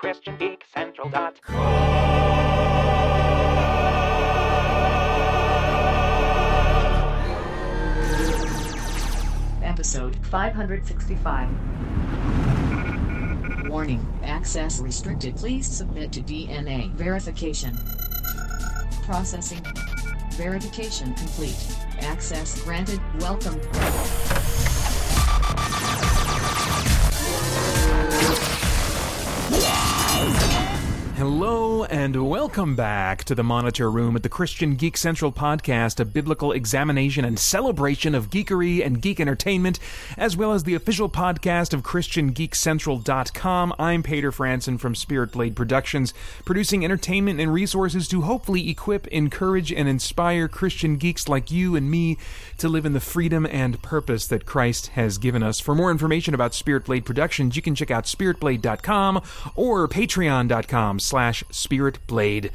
ChristianGeekCentral.com. Episode 565. Warning, access restricted. Please submit to DNA verification. Processing. Verification complete. Access granted. Welcome. Hello and welcome back to the Monitor Room at the Christian Geek Central podcast, a biblical examination and celebration of geekery and geek entertainment, as well as the official podcast of ChristianGeekCentral.com. I'm Paeter Frandsen from Spirit Blade Productions, producing entertainment and resources to hopefully equip, encourage, and inspire Christian geeks like you and me to live in the freedom and purpose that Christ has given us. For more information about Spirit Blade Productions, you can check out SpiritBlade.com or Patreon.com slash Spirit Blade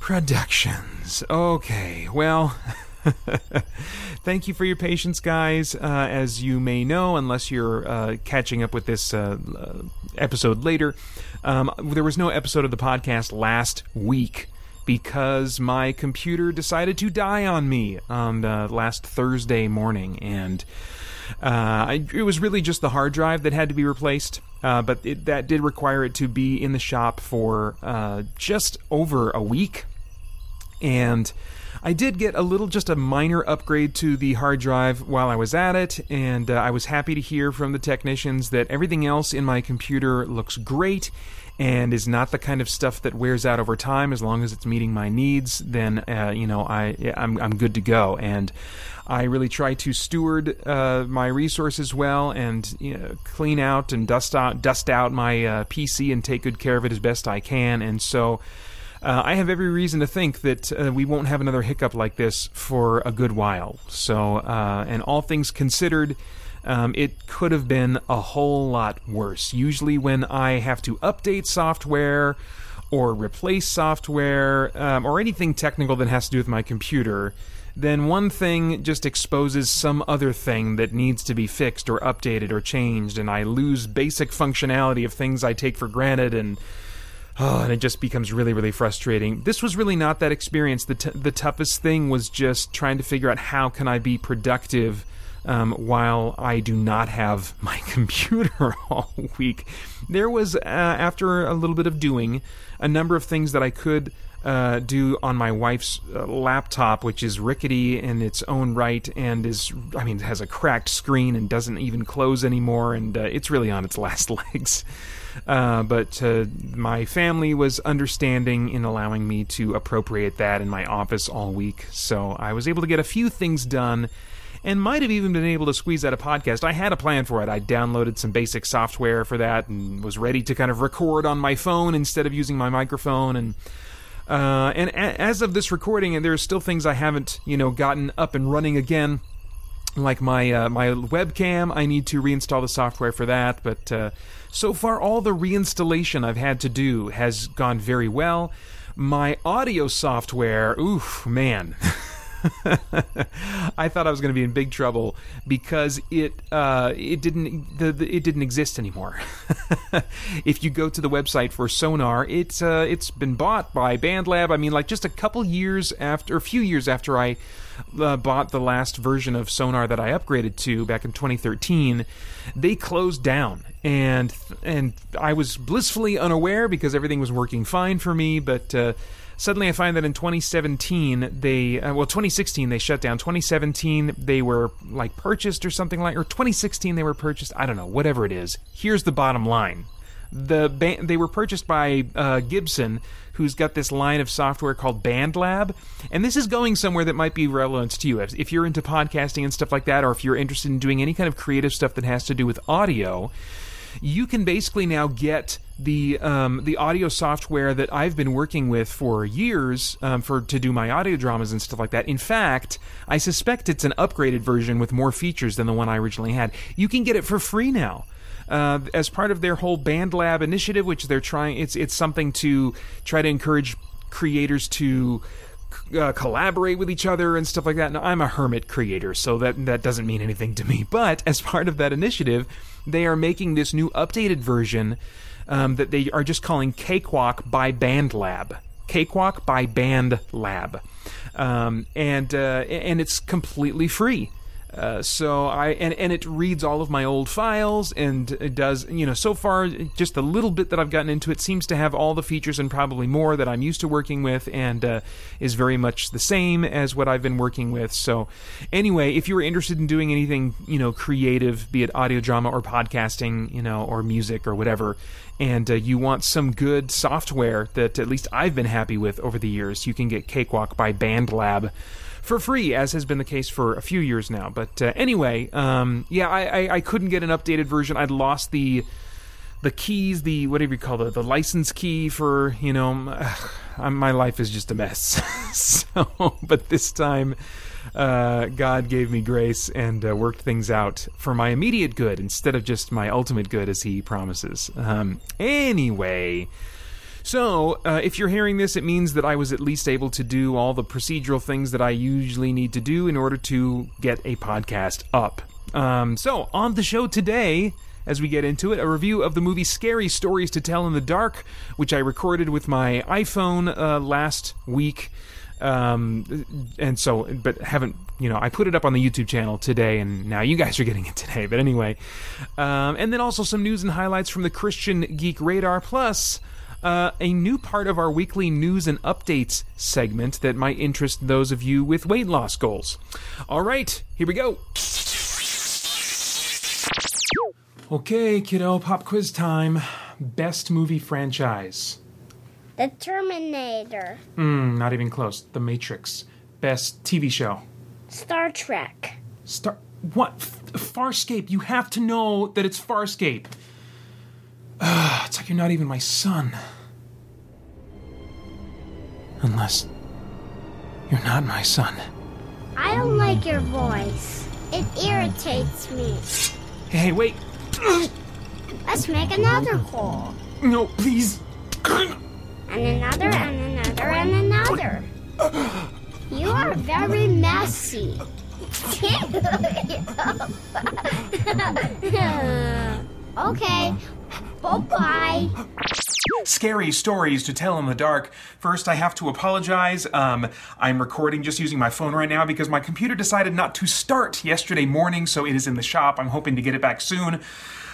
Productions. Okay, well. Thank you for your patience, guys. Uh, as you may know, unless you're uh, catching up with this uh, uh, episode later, um, there was no episode of the podcast last week because my computer decided to die on me on last Thursday morning, and uh, I, it was really just the hard drive that had to be replaced. Uh, but it, that did require it to be in the shop for uh, just over a week, and I did get a little, just a minor upgrade to the hard drive while I was at it, and uh, I was happy to hear from the technicians that everything else in my computer looks great and is not the kind of stuff that wears out over time. As long as it's meeting my needs, then uh, you know I I'm I'm good to go. And I really try to steward uh, my resources well and you know, clean out and dust out dust out my uh, PC and take good care of it as best I can. And so. Uh, I have every reason to think that uh, we won't have another hiccup like this for a good while. So, uh, and all things considered, um, it could have been a whole lot worse. Usually, when I have to update software or replace software um, or anything technical that has to do with my computer, then one thing just exposes some other thing that needs to be fixed or updated or changed, and I lose basic functionality of things I take for granted and. Oh, and it just becomes really, really frustrating. This was really not that experience. The, t- the toughest thing was just trying to figure out how can I be productive um, while I do not have my computer all week. There was, uh, after a little bit of doing, a number of things that I could uh, do on my wife's uh, laptop, which is rickety in its own right and is, I mean, has a cracked screen and doesn't even close anymore, and uh, it's really on its last legs. Uh, but uh, my family was understanding in allowing me to appropriate that in my office all week, so I was able to get a few things done and might have even been able to squeeze out a podcast. I had a plan for it. I downloaded some basic software for that and was ready to kind of record on my phone instead of using my microphone and. Uh, and a- as of this recording, and there are still things I haven't, you know, gotten up and running again, like my uh, my webcam. I need to reinstall the software for that. But uh, so far, all the reinstallation I've had to do has gone very well. My audio software, oof, man. I thought I was going to be in big trouble because it uh, it didn't the, the, it didn't exist anymore. if you go to the website for Sonar, it's uh, it's been bought by BandLab. I mean, like just a couple years after, a few years after I uh, bought the last version of Sonar that I upgraded to back in 2013, they closed down, and and I was blissfully unaware because everything was working fine for me, but. Suddenly I find that in 2017 they uh, well 2016 they shut down. 2017 they were like purchased or something like or 2016 they were purchased. I don't know whatever it is. Here's the bottom line. The ba- they were purchased by uh, Gibson who's got this line of software called BandLab. And this is going somewhere that might be relevant to you. If, if you're into podcasting and stuff like that or if you're interested in doing any kind of creative stuff that has to do with audio you can basically now get the um, the audio software that I've been working with for years um, for to do my audio dramas and stuff like that. In fact, I suspect it's an upgraded version with more features than the one I originally had. You can get it for free now. Uh, as part of their whole BandLab initiative, which they're trying, it's it's something to try to encourage creators to uh, collaborate with each other and stuff like that. Now, I'm a hermit creator, so that that doesn't mean anything to me. But as part of that initiative, they are making this new updated version um, that they are just calling Cakewalk by BandLab. Cakewalk by Band Lab, um, and uh, and it's completely free. Uh, so I and and it reads all of my old files and it does you know so far just a little bit that I've gotten into it seems to have all the features and probably more that I'm used to working with and uh, is very much the same as what I've been working with. So anyway, if you were interested in doing anything you know creative, be it audio drama or podcasting, you know, or music or whatever, and uh, you want some good software that at least I've been happy with over the years, you can get Cakewalk by BandLab for free, as has been the case for a few years now. But uh, anyway, um, yeah, I, I, I, couldn't get an updated version. I'd lost the the keys, the whatever you call it, the license key for you know. Uh, my life is just a mess. so, but this time. Uh, God gave me grace and uh, worked things out for my immediate good instead of just my ultimate good, as He promises. Um, anyway, so, uh, if you're hearing this, it means that I was at least able to do all the procedural things that I usually need to do in order to get a podcast up. Um, so, on the show today, as we get into it, a review of the movie Scary Stories to Tell in the Dark, which I recorded with my iPhone uh, last week. Um, and so, but haven't, you know, I put it up on the YouTube channel today, and now you guys are getting it today. But anyway, um, and then also some news and highlights from the Christian Geek Radar Plus uh, a new part of our weekly news and updates segment that might interest those of you with weight loss goals. All right, here we go. Okay, kiddo, pop quiz time. Best movie franchise. The Terminator. Hmm, not even close. The Matrix. Best TV show. Star Trek. Star. What? Farscape. You have to know that it's Farscape. Like you're not even my son. Unless you're not my son. I don't like your voice. It irritates me. Hey, wait. Let's make another hole. No, please. And another, and another, and another. You are very messy. okay, Bye bye. Scary stories to tell in the dark. First, I have to apologize. Um, I'm recording just using my phone right now because my computer decided not to start yesterday morning, so it is in the shop. I'm hoping to get it back soon.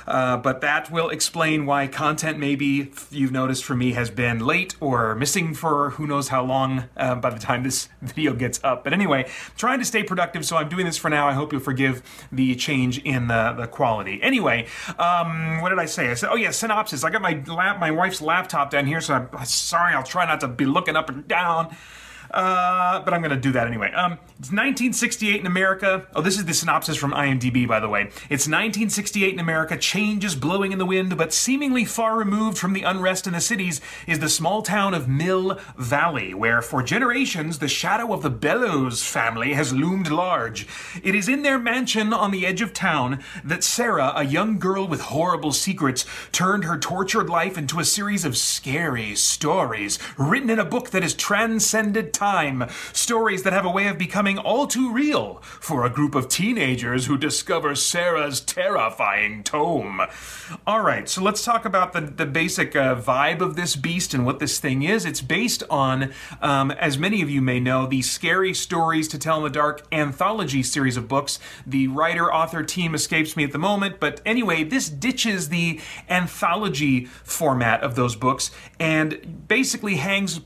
Uh, but that will explain why content maybe you've noticed for me has been late or missing for who knows how long uh, by the time this video gets up. But anyway, trying to stay productive, so I'm doing this for now. I hope you'll forgive the change in the, the quality. Anyway, um, what did I say? I said, oh yeah, synopsis. I got my lap, my wife's laptop down here, so I'm sorry. I'll try not to be looking up and down. Uh, but I'm going to do that anyway. Um, it's 1968 in America. Oh, this is the synopsis from IMDb, by the way. It's 1968 in America. Change is blowing in the wind, but seemingly far removed from the unrest in the cities is the small town of Mill Valley, where for generations the shadow of the Bellows family has loomed large. It is in their mansion on the edge of town that Sarah, a young girl with horrible secrets, turned her tortured life into a series of scary stories written in a book that has transcended time. Stories that have a way of becoming all too real for a group of teenagers who discover Sarah's terrifying tome. All right, so let's talk about the, the basic uh, vibe of this beast and what this thing is. It's based on, um, as many of you may know, the Scary Stories to Tell in the Dark anthology series of books. The writer author team escapes me at the moment, but anyway, this ditches the anthology format of those books and basically hangs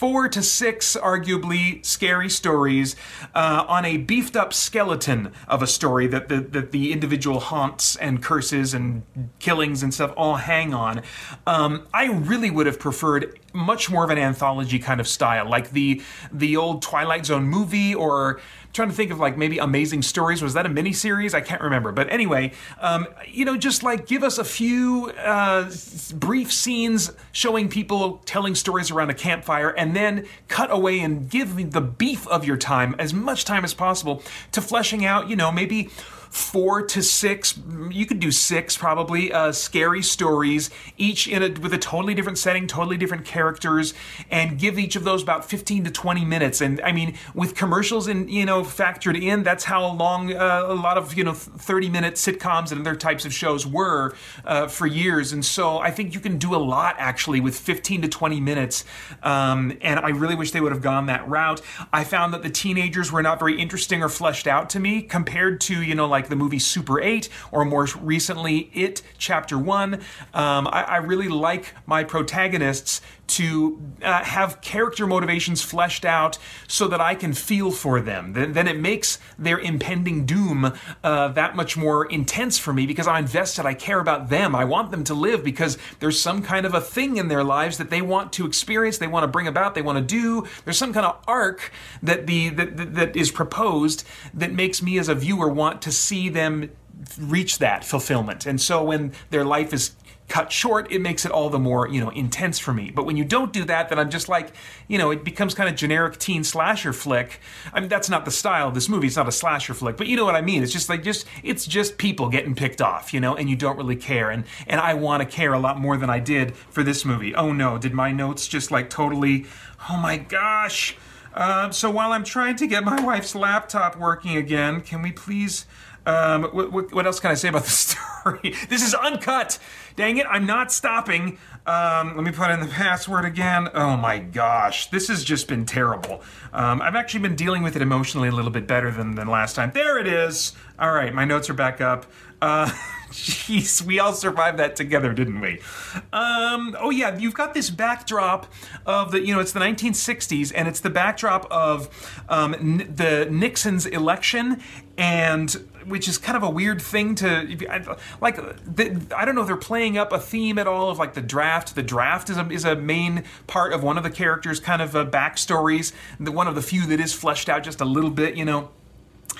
four to six arguably scary stories uh, on a beefed up skeleton of a story that the, that the individual haunts and curses and killings and stuff all hang on. Um, I really would have preferred much more of an anthology kind of style, like the the old Twilight Zone movie or trying to think of like maybe Amazing Stories. Was that a miniseries? I can't remember. But anyway, um, you know, just like give us a few uh, brief scenes showing people telling stories around a campfire, and then cut away and give the beef of your time, as much time as possible, to fleshing out, you know, maybe four to six, you could do six probably, uh, scary stories, each in a, with a totally different setting, totally different characters, and give each of those about 15 to 20 minutes. And I mean, with commercials and, you know, factored in, that's how long uh, a lot of, you know, 30 minute sitcoms and other types of shows were uh, for years. And so I think you can do a lot actually with 15 to 20 minutes. Um, and I really wish they would have gone that route. I found that the teenagers were not very interesting or fleshed out to me compared to, you know, like the movie Super 8 or more recently It Chapter 1. Um, I, I really like my protagonists to uh, have character motivations fleshed out so that I can feel for them. Then, then it makes their impending doom uh, that much more intense for me because I'm invested. I care about them. I want them to live because there's some kind of a thing in their lives that they want to experience, they want to bring about, they want to do. There's some kind of arc that the that, that, that is proposed that makes me as a viewer want to see them reach that fulfillment. And so when their life is cut short, it makes it all the more, you know, intense for me. But when you don't do that, then I'm just like, you know, it becomes kind of generic teen slasher flick. I mean, that's not the style of this movie. It's not a slasher flick, but you know what I mean. It's just like just it's just people getting picked off, you know, and you don't really care. And and I want to care a lot more than I did for this movie. Oh no, did my notes just like totally? Oh my gosh. Uh, so while I'm trying to get my wife's laptop working again, can we please? Um, what, what, else can I say about the story? this is uncut. Dang it, I'm not stopping. Um, let me put in the password again. Oh my gosh, this has just been terrible. Um, I've actually been dealing with it emotionally a little bit better than, than last time. There it is. All right, my notes are back up. Uh, Jeez, we all survived that together, didn't we? Um, oh yeah, you've got this backdrop of the, you know, it's the 1960s, and it's the backdrop of um, n- the Nixon's election, and which is kind of a weird thing to like. The, I don't know if they're playing up a theme at all of like the draft. The draft is a is a main part of one of the characters' kind of uh, backstories. The one of the few that is fleshed out just a little bit, you know,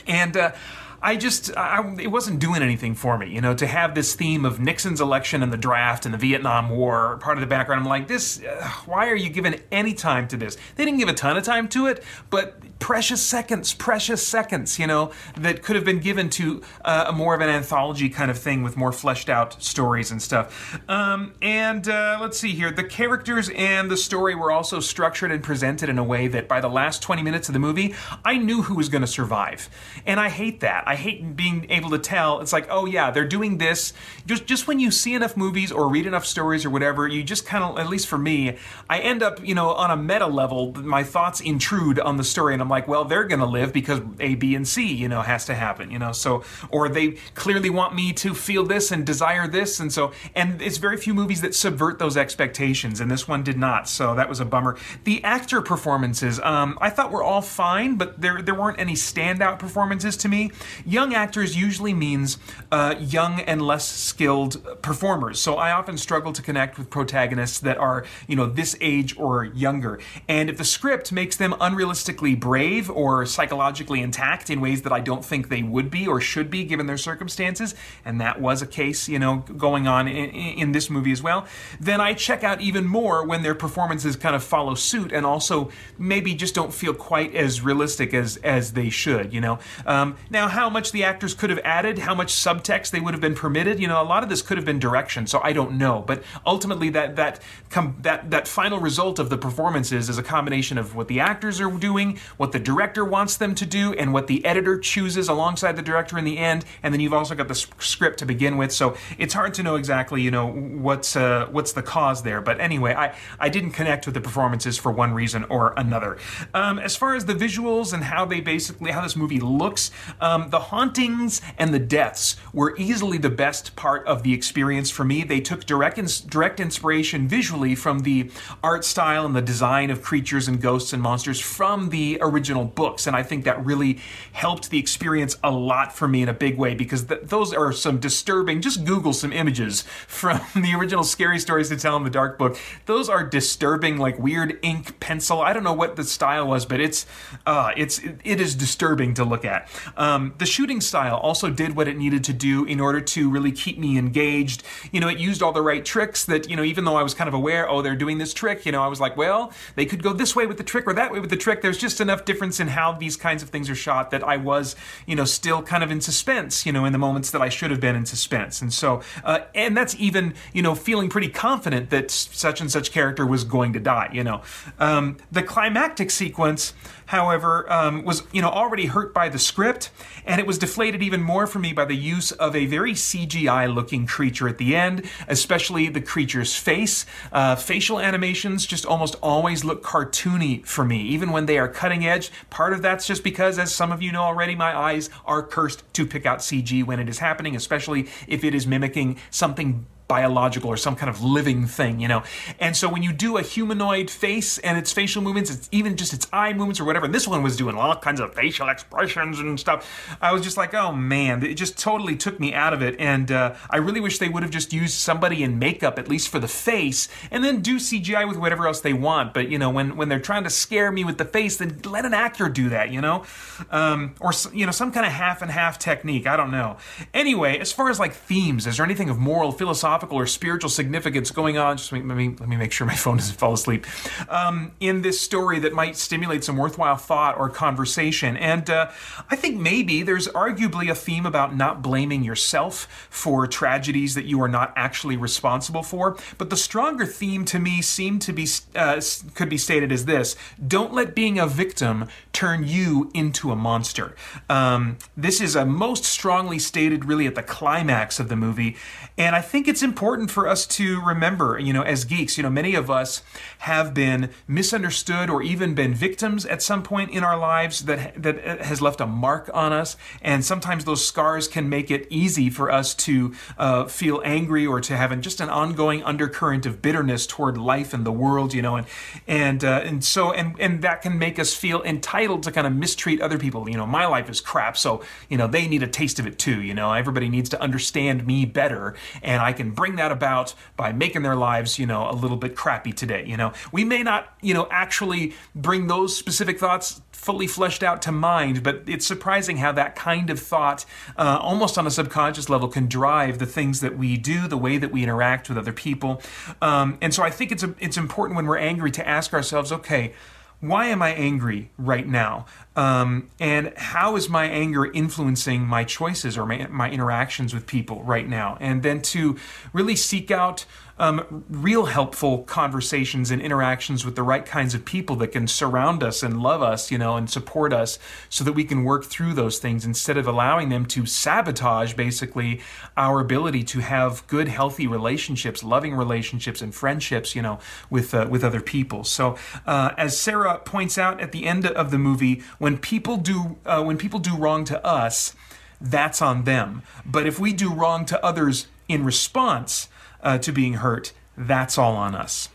and. Uh, I just, I, it wasn't doing anything for me, you know, to have this theme of Nixon's election and the draft and the Vietnam War part of the background. I'm like, this, uh, why are you giving any time to this? They didn't give a ton of time to it, but precious seconds, precious seconds, you know, that could have been given to uh, a more of an anthology kind of thing with more fleshed out stories and stuff. Um, and uh, let's see here, the characters and the story were also structured and presented in a way that by the last 20 minutes of the movie, I knew who was going to survive. And I hate that. I hate being able to tell. It's like, oh yeah, they're doing this. Just just when you see enough movies or read enough stories or whatever, you just kind of, at least for me, I end up, you know, on a meta level, my thoughts intrude on the story, and I'm like, well, they're to live because A, B, and C, you know, has to happen, you know. So, or they clearly want me to feel this and desire this, and so, and it's very few movies that subvert those expectations, and this one did not. So that was a bummer. The actor performances, um, I thought were all fine, but there there weren't any standout performances to me young actors usually means uh, young and less skilled performers. So I often struggle to connect with protagonists that are, you know, this age or younger. And if the script makes them unrealistically brave or psychologically intact in ways that I don't think they would be or should be given their circumstances, and that was a case, you know, going on in, in this movie as well, then I check out even more when their performances kind of follow suit and also maybe just don't feel quite as realistic as as they should, you know. Um, now, how much the actors could have added, how much subtext they would have been permitted. You know, a lot of this could have been direction, so I don't know. But ultimately, that that com- that that final result of the performances is a combination of what the actors are doing, what the director wants them to do, and what the editor chooses alongside the director in the end. And then you've also got the script to begin with, so it's hard to know exactly, you know, what's uh, what's the cause there. But anyway, I I didn't connect with the performances for one reason or another. Um, as far as the visuals and how they basically how this movie looks, um, the the hauntings and the deaths were easily the best part of the experience for me. They took direct ins- direct inspiration visually from the art style and the design of creatures and ghosts and monsters from the original books, and I think that really helped the experience a lot for me in a big way because th- those are some disturbing. Just Google some images from the original Scary Stories to Tell in the Dark book. Those are disturbing, like weird ink pencil. I don't know what the style was, but it's uh, it's it is disturbing to look at. Um, the shooting style also did what it needed to do in order to really keep me engaged. You know, it used all the right tricks that, you know, even though I was kind of aware, oh, they're doing this trick, you know, I was like, well, they could go this way with the trick or that way with the trick. There's just enough difference in how these kinds of things are shot that I was, you know, still kind of in suspense, you know, in the moments that I should have been in suspense. And so, uh, and that's even, you know, feeling pretty confident that such and such character was going to die, you know. Um, the climactic sequence however, um, was you know already hurt by the script, and it was deflated even more for me by the use of a very CGI-looking creature at the end, especially the creature's face. Uh, facial animations just almost always look cartoony for me, even when they are cutting edge. Part of that's just because, as some of you know already, my eyes are cursed to pick out CG when it is happening, especially if it is mimicking something biological or some kind of living thing, you know. And so when you do a humanoid face and its facial movements, it's even just its eye movements or whatever, and this one was doing all kinds of facial expressions and stuff, I was just like, oh man, it just totally took me out of it. And uh, I really wish they would have just used somebody in makeup, at least for the face, and then do CGI with whatever else they want. But, you know, when, when they're trying to scare me with the face, then let an actor do that, you know? Um, or, you know, some kind of half and half technique. I don't know. Anyway, as far as like themes, is there anything of moral, philosophical, philosophical or spiritual significance going on. Just let me let me make sure my phone doesn't fall asleep. Um, in this story that might stimulate some worthwhile thought or conversation, and uh, I think maybe there's arguably a theme about not blaming yourself for tragedies that you are not actually responsible for. But the stronger theme to me seemed to be uh, could be stated as this: Don't let being a victim turn you into a monster. Um, this is a most strongly stated, really, at the climax of the movie, and I think it's important for us to remember, you know, as geeks, you know, many of us have been misunderstood or even been victims at some point in our lives that that has left a mark on us, and sometimes those scars can make it easy for us to uh, feel angry or to have just an ongoing undercurrent of bitterness toward life and the world, you know, and and uh, and so and and that can make us feel entitled to kind of mistreat other people. You know, my life is crap, so you know they need a taste of it too. You know, everybody needs to understand me better, and I can bring that about by making their lives, you know, a little bit crappy today. You know, we may not, you know, actually bring those specific thoughts fully fleshed out to mind, but it's surprising how that kind of thought, uh, almost on a subconscious level, can drive the things that we do, the way that we interact with other people. Um, and so I think it's a, it's important when we're angry to ask ourselves, okay why am I angry right now? Um, and how is my anger influencing my choices or my, my interactions with people right now? And then to really seek out um, real helpful conversations and interactions with the right kinds of people that can surround us and love us, you know, and support us so that we can work through those things instead of allowing them to sabotage basically our ability to have good, healthy relationships, loving relationships, and friendships, you know, with uh, with other people. So, uh, as Sarah points out at the end of the movie, when people do uh, when people do wrong to us, that's on them. But if we do wrong to others in response, uh, to being hurt, that's all on us.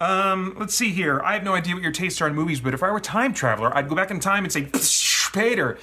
Um, let's see here. I have no idea what your tastes are in movies, but if I were a time traveler, I'd go back in time and say, Paeter,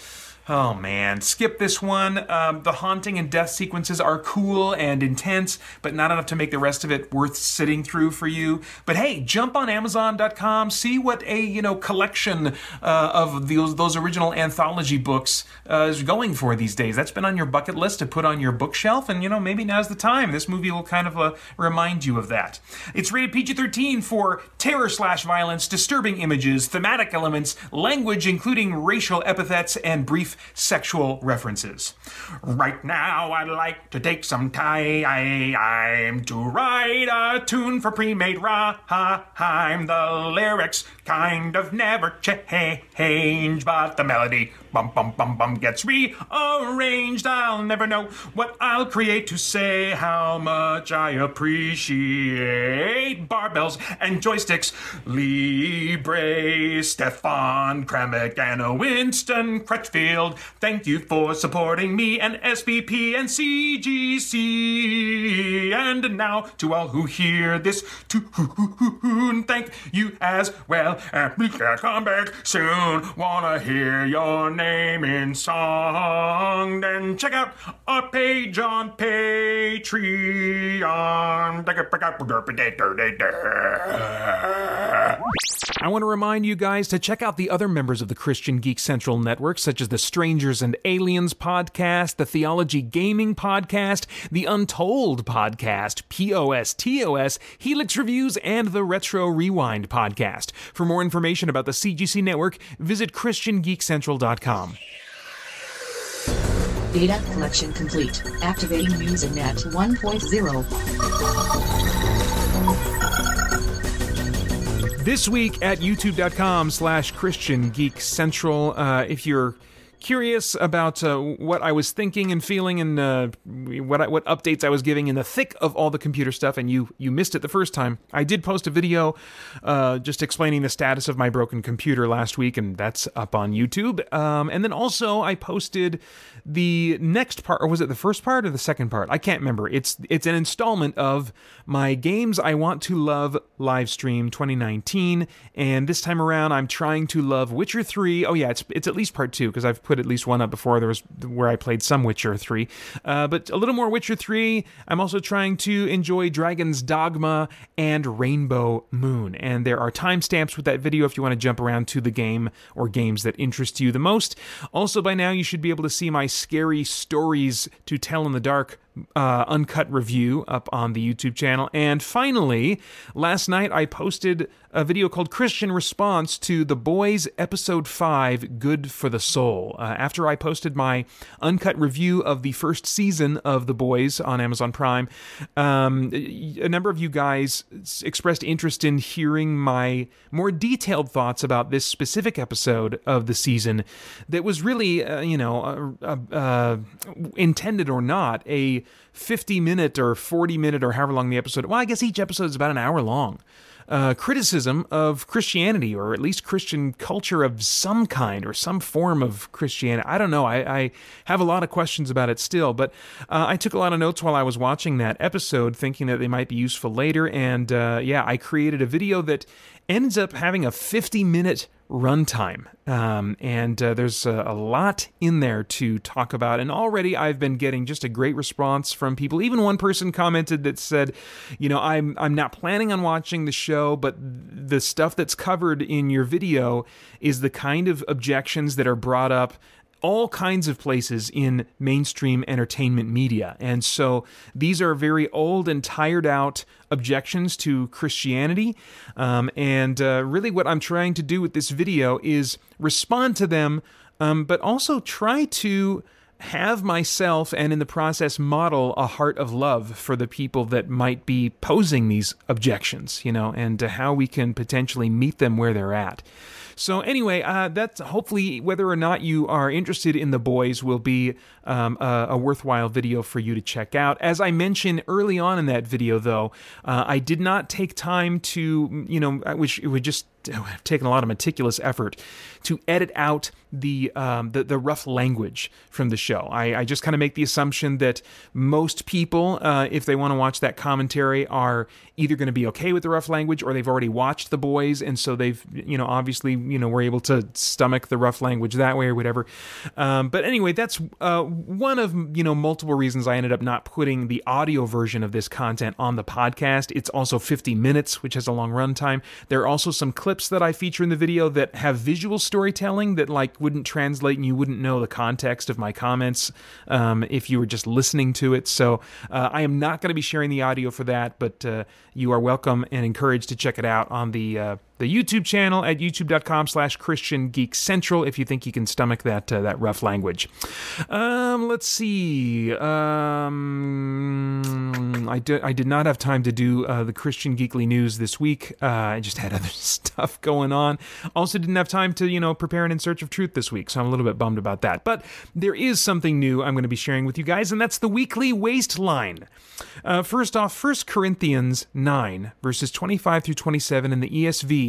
Oh man, skip this one. Um, the haunting and death sequences are cool and intense, but not enough to make the rest of it worth sitting through for you. But hey, jump on Amazon.com, see what a you know collection uh, of those those original anthology books uh, is going for these days. That's been on your bucket list to put on your bookshelf, and you know maybe now's the time. This movie will kind of uh, remind you of that. It's rated PG-13 for terror slash violence, disturbing images, thematic elements, language including racial epithets, and brief sexual references. Right now, I'd like to take some time to write a tune for pre-made rhyme. The lyrics kind of never change, but the melody bum bum bum bum gets rearranged. I'll never know what I'll create to say how much I appreciate barbells and joysticks. Libre, Stefan Kramick, Anna Winston Crutchfield. Thank you for supporting me and SBP and CGC. And now to all who hear this tune, thank you as well. And we can come back soon. Wanna hear your name in song, then check out our page on Patreon. I want to remind you guys to check out the other members of the Christian Geek Central Network, such as the Strangers and Aliens podcast, the Theology Gaming podcast, the Untold podcast, POS TOS, Helix Reviews, and the Retro Rewind podcast. For more information about the CGC network, visit ChristianGeekCentral.com. Data collection complete. Activating Usenet 1.0. This week at youtube.com slash Christian Geek Central. Uh, if you're curious about uh, what I was thinking and feeling and uh, what I, what updates I was giving in the thick of all the computer stuff, and you you missed it the first time. I did post a video uh, just explaining the status of my broken computer last week, and that's up on YouTube. Um, and then also I posted the next part, or was it the first part or the second part? I can't remember. It's it's an installment of my games I want to love live stream 2019, and this time around I'm trying to love Witcher 3. Oh yeah, it's it's at least part two because I've put at least one up before. There was where I played some Witcher 3, uh, but a little more Witcher 3. I'm also trying to enjoy Dragon's Dogma and Rainbow Moon, and there are timestamps with that video if you want to jump around to the game or games that interest you the most. Also, by now you should be able to see my scary stories to tell in the dark uh, uncut review up on the YouTube channel. And finally, last night I posted a video called Christian Response to The Boys Episode 5 Good for the Soul. Uh, after I posted my uncut review of the first season of The Boys on Amazon Prime, um, a number of you guys expressed interest in hearing my more detailed thoughts about this specific episode of the season that was really, uh, you know, uh, uh, intended or not, a 50 minute or 40 minute or however long the episode. Well, I guess each episode is about an hour long. Uh, criticism of Christianity, or at least Christian culture of some kind, or some form of Christianity. I don't know. I, I have a lot of questions about it still, but uh, I took a lot of notes while I was watching that episode, thinking that they might be useful later. And uh, yeah, I created a video that ends up having a 50 minute runtime. Um, and uh, there's a, a, lot in there to talk about. And already I've been getting just a great response from people. Even one person commented that said, you know, I'm, I'm not planning on watching the show, but the stuff that's covered in your video is the kind of objections that are brought up all kinds of places in mainstream entertainment media. And so these are very old and tired out objections to Christianity. Um, and uh, really, what I'm trying to do with this video is respond to them, um, but also try to have myself and in the process model a heart of love for the people that might be posing these objections, you know, and how we can potentially meet them where they're at. So anyway, uh, that's hopefully whether or not you are interested in the boys will be um, a, a, worthwhile video for you to check out. As I mentioned early on in that video, though, uh, I did not take time to, you know, which it would just have taken a lot of meticulous effort to edit out the um, the, the rough language from the show. I, I just kind of make the assumption that most people, uh, if they want to watch that commentary, are either going to be okay with the rough language or they've already watched The Boys, and so they've you know obviously you know were able to stomach the rough language that way or whatever. Um, but anyway, that's uh, one of you know multiple reasons I ended up not putting the audio version of this content on the podcast. It's also 50 minutes, which has a long runtime. There are also some clips that I feature in the video that have visual storytelling that like wouldn't translate and you wouldn't know the context of my comments um, if you were just listening to it. So uh, I am not going to be sharing the audio for that, but uh, you are welcome and encouraged to check it out on the uh, the YouTube channel at youtube.com slash Christian Geek Central if you think you can stomach that uh, that rough language. Um, let's see. Um, I, did, I did not have time to do uh, the Christian Geekly News this week. Uh, I just had other stuff going on. Also didn't have time to, you know, prepare an In Search of Truth this week, so I'm a little bit bummed about that. But there is something new I'm going to be sharing with you guys, and that's the weekly waistline. Uh, first off, 1 Corinthians 9, verses 25 through 27 in the ESV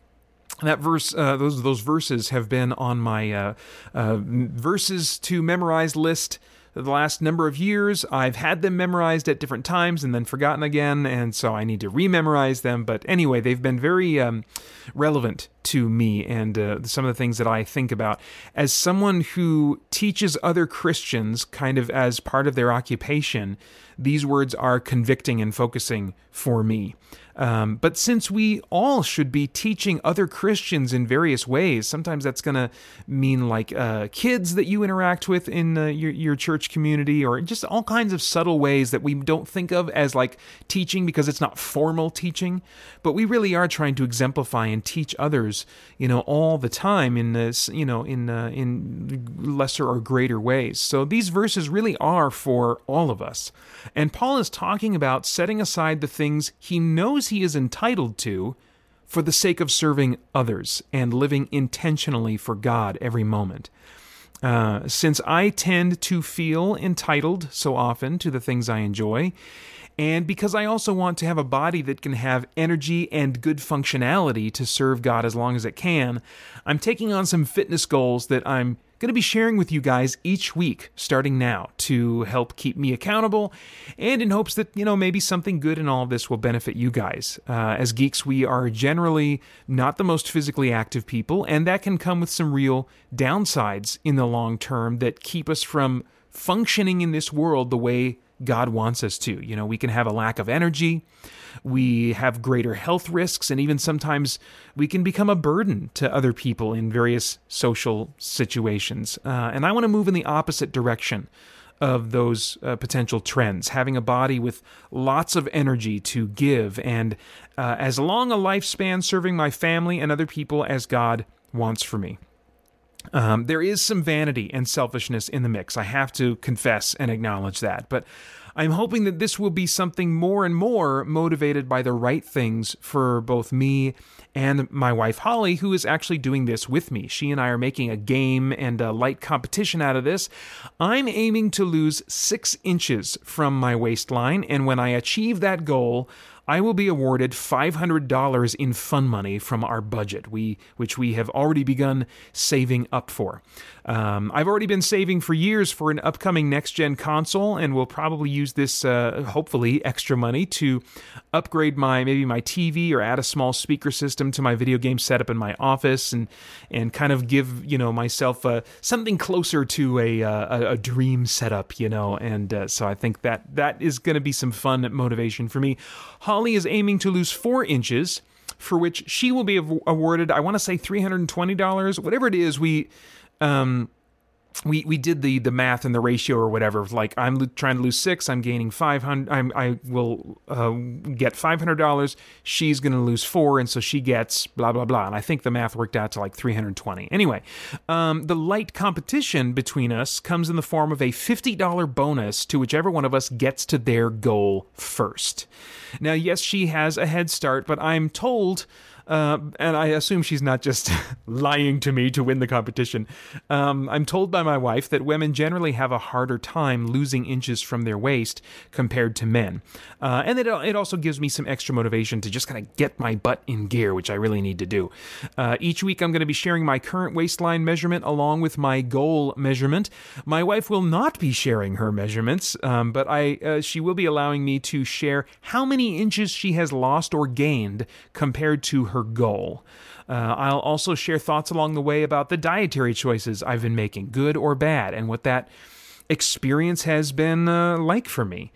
That verse uh, those those verses have been on my uh, uh, verses to memorize list the last number of years. I've had them memorized at different times and then forgotten again, and so I need to rememorize them. But anyway, they've been very um, relevant to me and uh, some of the things that I think about. As someone who teaches other Christians kind of as part of their occupation, these words are convicting and focusing for me. Um, but since we all should be teaching other Christians in various ways, sometimes that's going to mean like uh, kids that you interact with in uh, your, your church community, or just all kinds of subtle ways that we don't think of as like teaching because it's not formal teaching. But we really are trying to exemplify and teach others, you know, all the time in this, you know, in uh, in lesser or greater ways. So these verses really are for all of us. And Paul is talking about setting aside the things he knows he is entitled to for the sake of serving others and living intentionally for God every moment. Uh, since I tend to feel entitled so often to the things I enjoy, and because I also want to have a body that can have energy and good functionality to serve God as long as it can, I'm taking on some fitness goals that I'm going to be sharing with you guys each week starting now to help keep me accountable and in hopes that, you know, maybe something good in all of this will benefit you guys. Uh, as geeks, we are generally not the most physically active people, and that can come with some real downsides in the long term that keep us from functioning in this world the way God wants us to. You know, we can have a lack of energy, we have greater health risks, and even sometimes we can become a burden to other people in various social situations. Uh, and I want to move in the opposite direction of those uh, potential trends, having a body with lots of energy to give, and uh, as long a lifespan serving my family and other people as God wants for me. Um, there is some vanity and selfishness in the mix. I have to confess and acknowledge that. But I'm hoping that this will be something more and more motivated by the right things for both me and my wife Holly, who is actually doing this with me. She and I are making a game and a light competition out of this. I'm aiming to lose six inches from my waistline, and when I achieve that goal, I will be awarded $500 in fun money from our budget, we, which we have already begun saving up for. Um, I've already been saving for years for an upcoming next gen console, and will probably use this, uh, hopefully, extra money to upgrade my maybe my TV or add a small speaker system to my video game setup in my office, and and kind of give you know myself uh, something closer to a, uh, a, a dream setup, you know. And uh, so I think that that is going to be some fun motivation for me. Holly is aiming to lose four inches for which she will be awarded, I want to say $320, whatever it is. We, um, we we did the the math and the ratio or whatever. Like I'm lo- trying to lose six, I'm gaining five hundred. I will uh, get five hundred dollars. She's going to lose four, and so she gets blah blah blah. And I think the math worked out to like three hundred twenty. Anyway, um, the light competition between us comes in the form of a fifty dollar bonus to whichever one of us gets to their goal first. Now, yes, she has a head start, but I'm told. Uh, and I assume she's not just lying to me to win the competition. Um, I'm told by my wife that women generally have a harder time losing inches from their waist compared to men. Uh, and it, it also gives me some extra motivation to just kind of get my butt in gear, which I really need to do. Uh, each week, I'm going to be sharing my current waistline measurement along with my goal measurement. My wife will not be sharing her measurements, um, but I uh, she will be allowing me to share how many inches she has lost or gained compared to her goal. Uh, I'll also share thoughts along the way about the dietary choices I've been making, good or bad, and what that experience has been uh, like for me.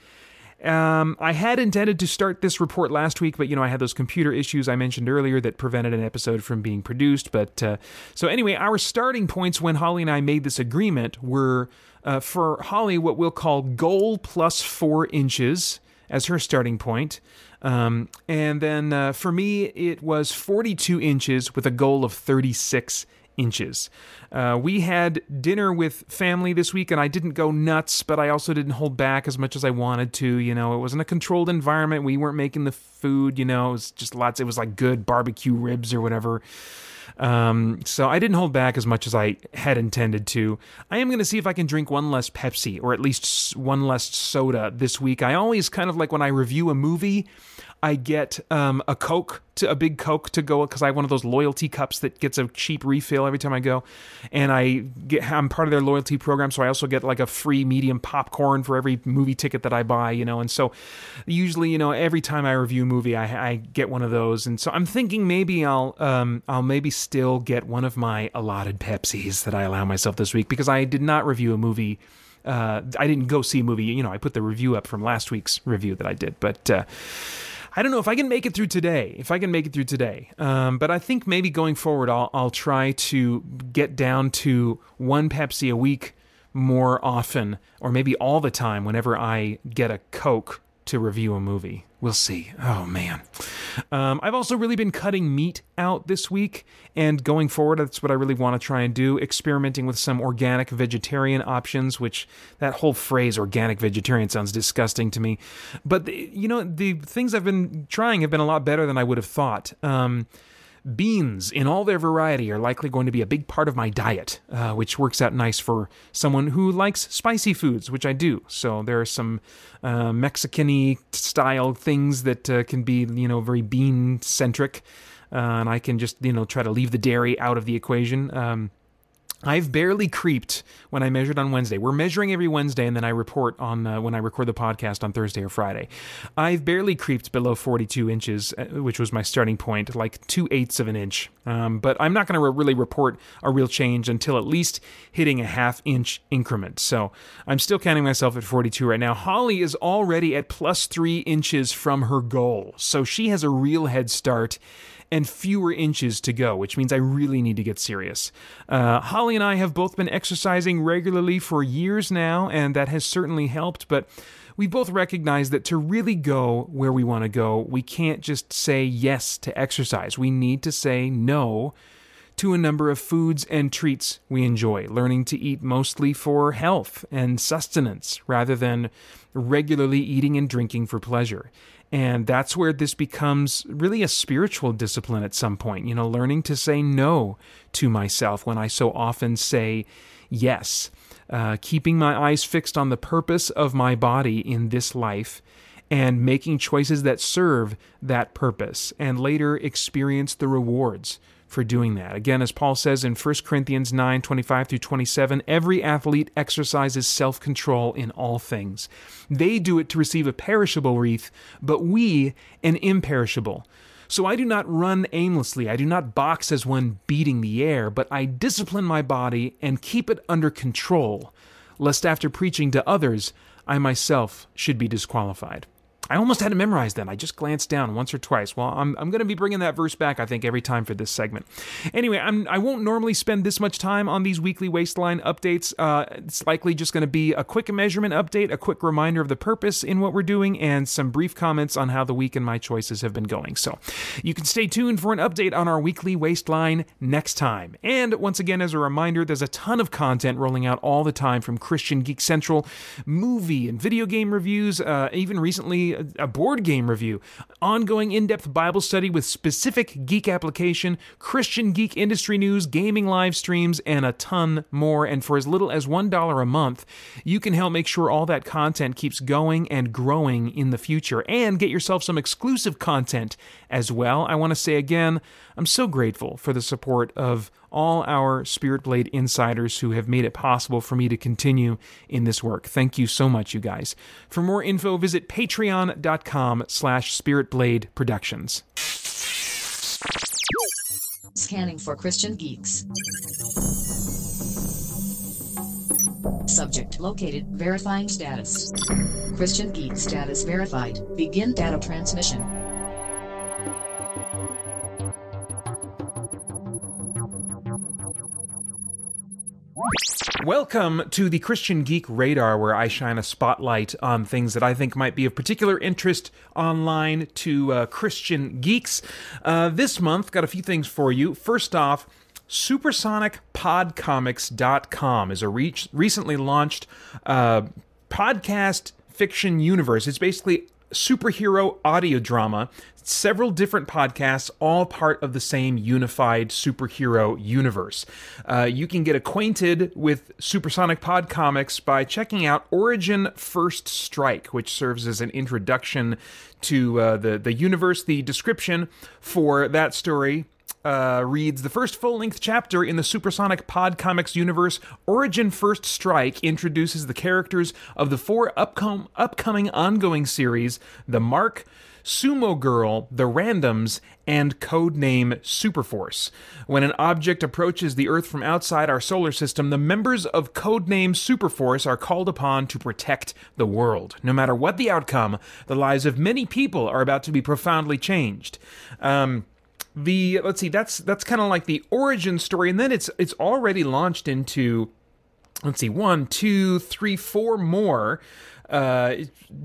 Um, I had intended to start this report last week, but you know I had those computer issues I mentioned earlier that prevented an episode from being produced. But uh, so anyway, our starting points when Holly and I made this agreement were uh, for Holly what we'll call goal plus four inches as her starting point. Um, and then uh, for me, it was 42 inches with a goal of 36 inches. Uh, we had dinner with family this week, and I didn't go nuts, but I also didn't hold back as much as I wanted to. You know, it wasn't a controlled environment. We weren't making the food, you know, it was just lots, it was like good barbecue ribs or whatever. Um, so I didn't hold back as much as I had intended to. I am going to see if I can drink one less Pepsi or at least one less soda this week. I always kind of like when I review a movie, I get um, a Coke, to, a big Coke to go because I have one of those loyalty cups that gets a cheap refill every time I go, and I get I'm part of their loyalty program, so I also get like a free medium popcorn for every movie ticket that I buy, you know. And so usually, you know, every time I review a movie, I, I get one of those, and so I'm thinking maybe I'll um, I'll maybe still get one of my allotted Pepsis that I allow myself this week because I did not review a movie uh, I didn't go see a movie. You know, I put the review up from last week's review that I did, but uh, I don't know if I can make it through today. If I can make it through today, um, but I think maybe going forward, I'll I'll try to get down to one Pepsi a week more often, or maybe all the time whenever I get a Coke to review a movie. We'll see. Oh man. Um, I've also really been cutting meat out this week, and going forward, that's what I really want to try and do. Experimenting with some organic vegetarian options, which that whole phrase "organic vegetarian" sounds disgusting to me. But the, you know, the things I've been trying have been a lot better than I would have thought. Um, Beans in all their variety are likely going to be a big part of my diet, uh, which works out nice for someone who likes spicy foods, which I do. So there are some uh, Mexican style things that uh, can be, you know, very bean centric. Uh, and I can just, you know, try to leave the dairy out of the equation. Um, I've barely creeped when I measured on Wednesday. We're measuring every Wednesday, and then I report on uh, when I record the podcast on Thursday or Friday. I've barely creeped below 42 inches, uh, which was my starting point, like two eighths of an inch. Um, but I'm not going to re- really report a real change until at least hitting a half inch increment. So I'm still counting myself at 42 right now. Holly is already at plus three inches from her goal, so she has a real head start and fewer inches to go, which means I really need to get serious. Uh, Holly and I have both been exercising regularly for years now, and that has certainly helped, but we both recognize that to really go where we want to go, we can't just say yes to exercise. We need to say no to a number of foods and treats we enjoy, learning to eat mostly for health and sustenance rather than regularly eating and drinking for pleasure. And that's where this becomes really a spiritual discipline at some point, you know, learning to say no to myself when I so often say yes, uh, keeping my eyes fixed on the purpose of my body in this life and making choices that serve that purpose and later experience the rewards for doing that. Again, as Paul says in 1 Corinthians 9 25 through 27, every athlete exercises self control in all things. They do it to receive a perishable wreath, but we an imperishable. So I do not run aimlessly. I do not box as one beating the air, but I discipline my body and keep it under control, lest after preaching to others, I myself should be disqualified. I almost had to memorize them. I just glanced down once or twice. Well, I'm, I'm going to be bringing that verse back, I think, every time for this segment. Anyway, I'm, I won't normally spend this much time on these weekly waistline updates. Uh, it's likely just going to be a quick measurement update, a quick reminder of the purpose in what we're doing, and some brief comments on how the week and my choices have been going. So you can stay tuned for an update on our weekly waistline next time. And once again, as a reminder, there's a ton of content rolling out all the time from Christian Geek Central, movie and video game reviews, uh, even recently a board game review, ongoing in depth Bible study with specific geek application, Christian geek industry news, gaming live streams, and a ton more. And for as little as $1 a month, you can help make sure all that content keeps going and growing in the future and get yourself some exclusive content as well. I want to say again, I'm so grateful for the support of all our Spirit Blade insiders who have made it possible for me to continue in this work. Thank you so much, you guys. For more info, visit patreon.com slash spiritblade productions. Scanning for Christian geeks. Subject located. Verifying status. Christian geek status verified. Begin data transmission. Welcome to the Christian Geek Radar, where I shine a spotlight on things that I think might be of particular interest online to uh, Christian geeks. Uh, this month, got a few things for you. First off, supersonicpodcomics.com is a re- recently launched uh, podcast fiction universe. It's basically superhero audio drama, several different podcasts, all part of the same unified superhero universe. Uh, you can get acquainted with Supersonic Pod Comics by checking out Origin First Strike, which serves as an introduction to uh, the, the universe. The description for that story uh, reads the first full length chapter in the Supersonic Pod Comics universe. Origin First Strike introduces the characters of the four upcom- upcoming ongoing series The Mark, Sumo Girl, The Randoms, and codename Superforce. When an object approaches the Earth from outside our solar system, the members of codename Superforce are called upon to protect the world. No matter what the outcome, the lives of many people are about to be profoundly changed. Um, the let's see that's that's kind of like the origin story and then it's it's already launched into let's see one two three four more uh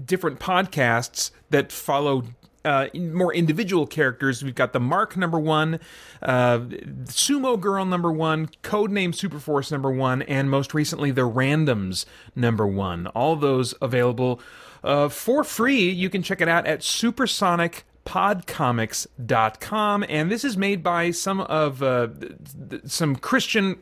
different podcasts that follow uh, more individual characters. We've got the Mark number one, uh, Sumo Girl number one, Codename Superforce number one, and most recently the Randoms number one. All those available uh, for free. You can check it out at Supersonic podcomics.com and this is made by some of uh, some christian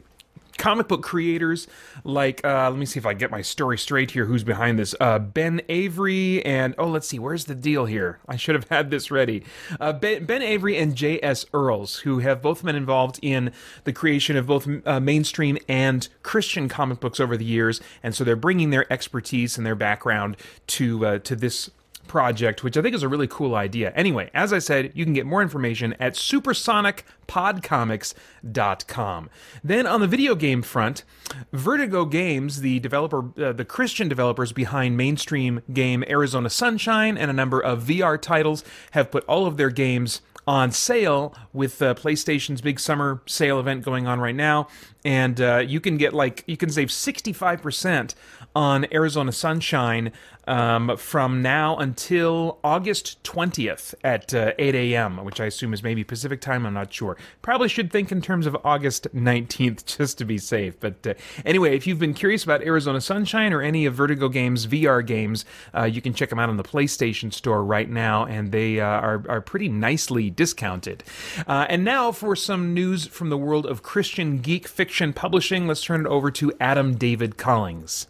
comic book creators like uh, let me see if i get my story straight here who's behind this. Uh, ben avery and oh let's see where's the deal here? I should have had this ready. Uh, ben, ben, avery and j.s earls who have both been involved in the creation of both uh, mainstream and christian comic books over the years and so they're bringing their expertise and their background to uh, to this project, which I think is a really cool idea. Anyway, as I said, you can get more information at supersonicpodcomics.com. Then on the video game front, Vertigo Games, the developer, uh, the Christian developers behind mainstream game Arizona Sunshine and a number of VR titles, have put all of their games on sale with uh, PlayStation's big summer sale event going on right now, and uh, you can get like you can save sixty five percent on Arizona Sunshine um, from now until August 20th at uh, 8 a.m., which I assume is maybe Pacific time. I'm not sure. Probably should think in terms of August 19th just to be safe. But uh, anyway, if you've been curious about Arizona Sunshine or any of Vertigo Games' VR games, uh, you can check them out on the PlayStation Store right now, and they uh, are, are pretty nicely discounted. Uh, and now for some news from the world of Christian geek fiction publishing, let's turn it over to Adam David Collings.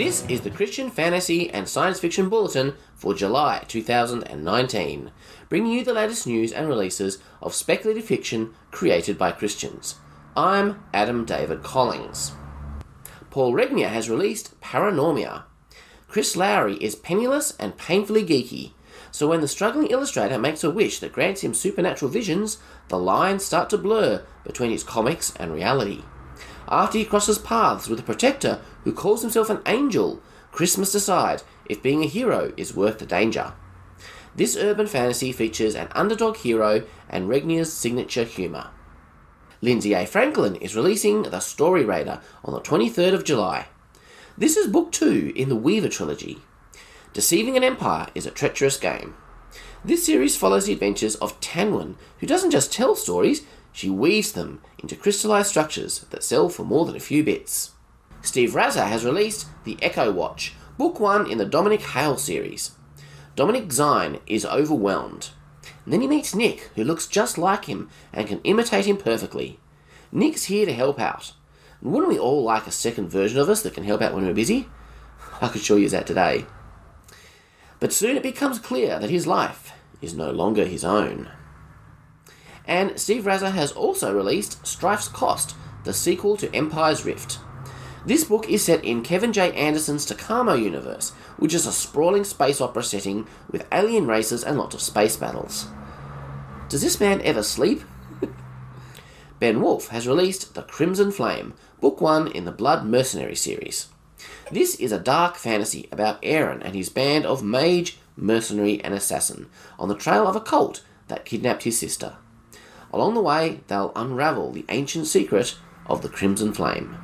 This is the Christian Fantasy and Science Fiction Bulletin for July 2019, bringing you the latest news and releases of speculative fiction created by Christians. I'm Adam David Collings. Paul Regnier has released Paranormia. Chris Lowry is penniless and painfully geeky, so when the struggling illustrator makes a wish that grants him supernatural visions, the lines start to blur between his comics and reality. After he crosses paths with a protector who calls himself an angel, Chris must decide if being a hero is worth the danger. This urban fantasy features an underdog hero and Regnier's signature humour. Lindsay A. Franklin is releasing The Story Raider on the 23rd of July. This is book two in the Weaver trilogy. Deceiving an Empire is a treacherous game. This series follows the adventures of Tanwen, who doesn't just tell stories, she weaves them into crystallized structures that sell for more than a few bits. Steve Rzasa has released The Echo Watch, book one in the Dominic Hale series. Dominic Zine is overwhelmed. And then he meets Nick, who looks just like him and can imitate him perfectly. Nick's here to help out. And wouldn't we all like a second version of us that can help out when we're busy? I could show you that today. But soon it becomes clear that his life is no longer his own. And Steve Rzasa has also released Strife's Cost, the sequel to Empire's Rift. This book is set in Kevin J. Anderson's Takamo universe, which is a sprawling space opera setting with alien races and lots of space battles. Does this man ever sleep? ben Wolf has released The Crimson Flame, book one in the Blood Mercenary series. This is a dark fantasy about Aaron and his band of mage, mercenary, and assassin on the trail of a cult that kidnapped his sister. Along the way, they'll unravel the ancient secret of the Crimson Flame.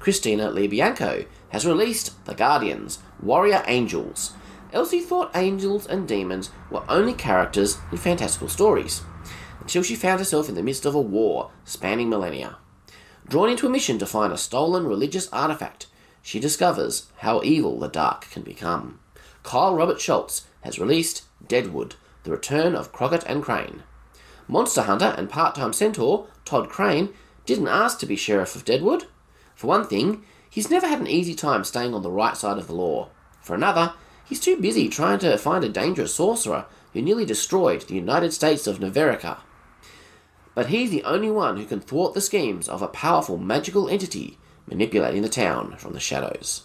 Christina Libianco has released The Guardians, Warrior Angels. Elsie thought angels and demons were only characters in fantastical stories, until she found herself in the midst of a war spanning millennia. Drawn into a mission to find a stolen religious artifact, she discovers how evil the dark can become. Kyle Robert Schultz has released Deadwood, The Return of Crockett and Crane. Monster hunter and part time centaur Todd Crane didn't ask to be sheriff of Deadwood. For one thing, he's never had an easy time staying on the right side of the law. For another, he's too busy trying to find a dangerous sorcerer who nearly destroyed the United States of Neverica. But he's the only one who can thwart the schemes of a powerful magical entity manipulating the town from the shadows.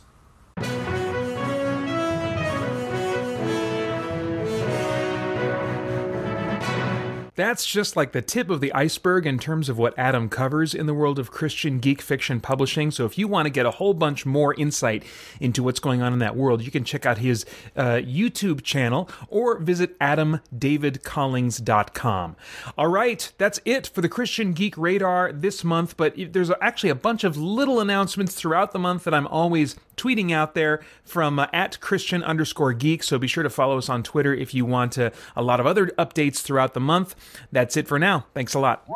That's just like the tip of the iceberg in terms of what Adam covers in the world of Christian geek fiction publishing. So, if you want to get a whole bunch more insight into what's going on in that world, you can check out his uh, YouTube channel or visit adamdavidcollings.com. All right, that's it for the Christian Geek Radar this month, but there's actually a bunch of little announcements throughout the month that I'm always tweeting out there from uh, at Christian underscore geek. So be sure to follow us on Twitter if you want uh, a lot of other updates throughout the month. That's it for now. Thanks a lot.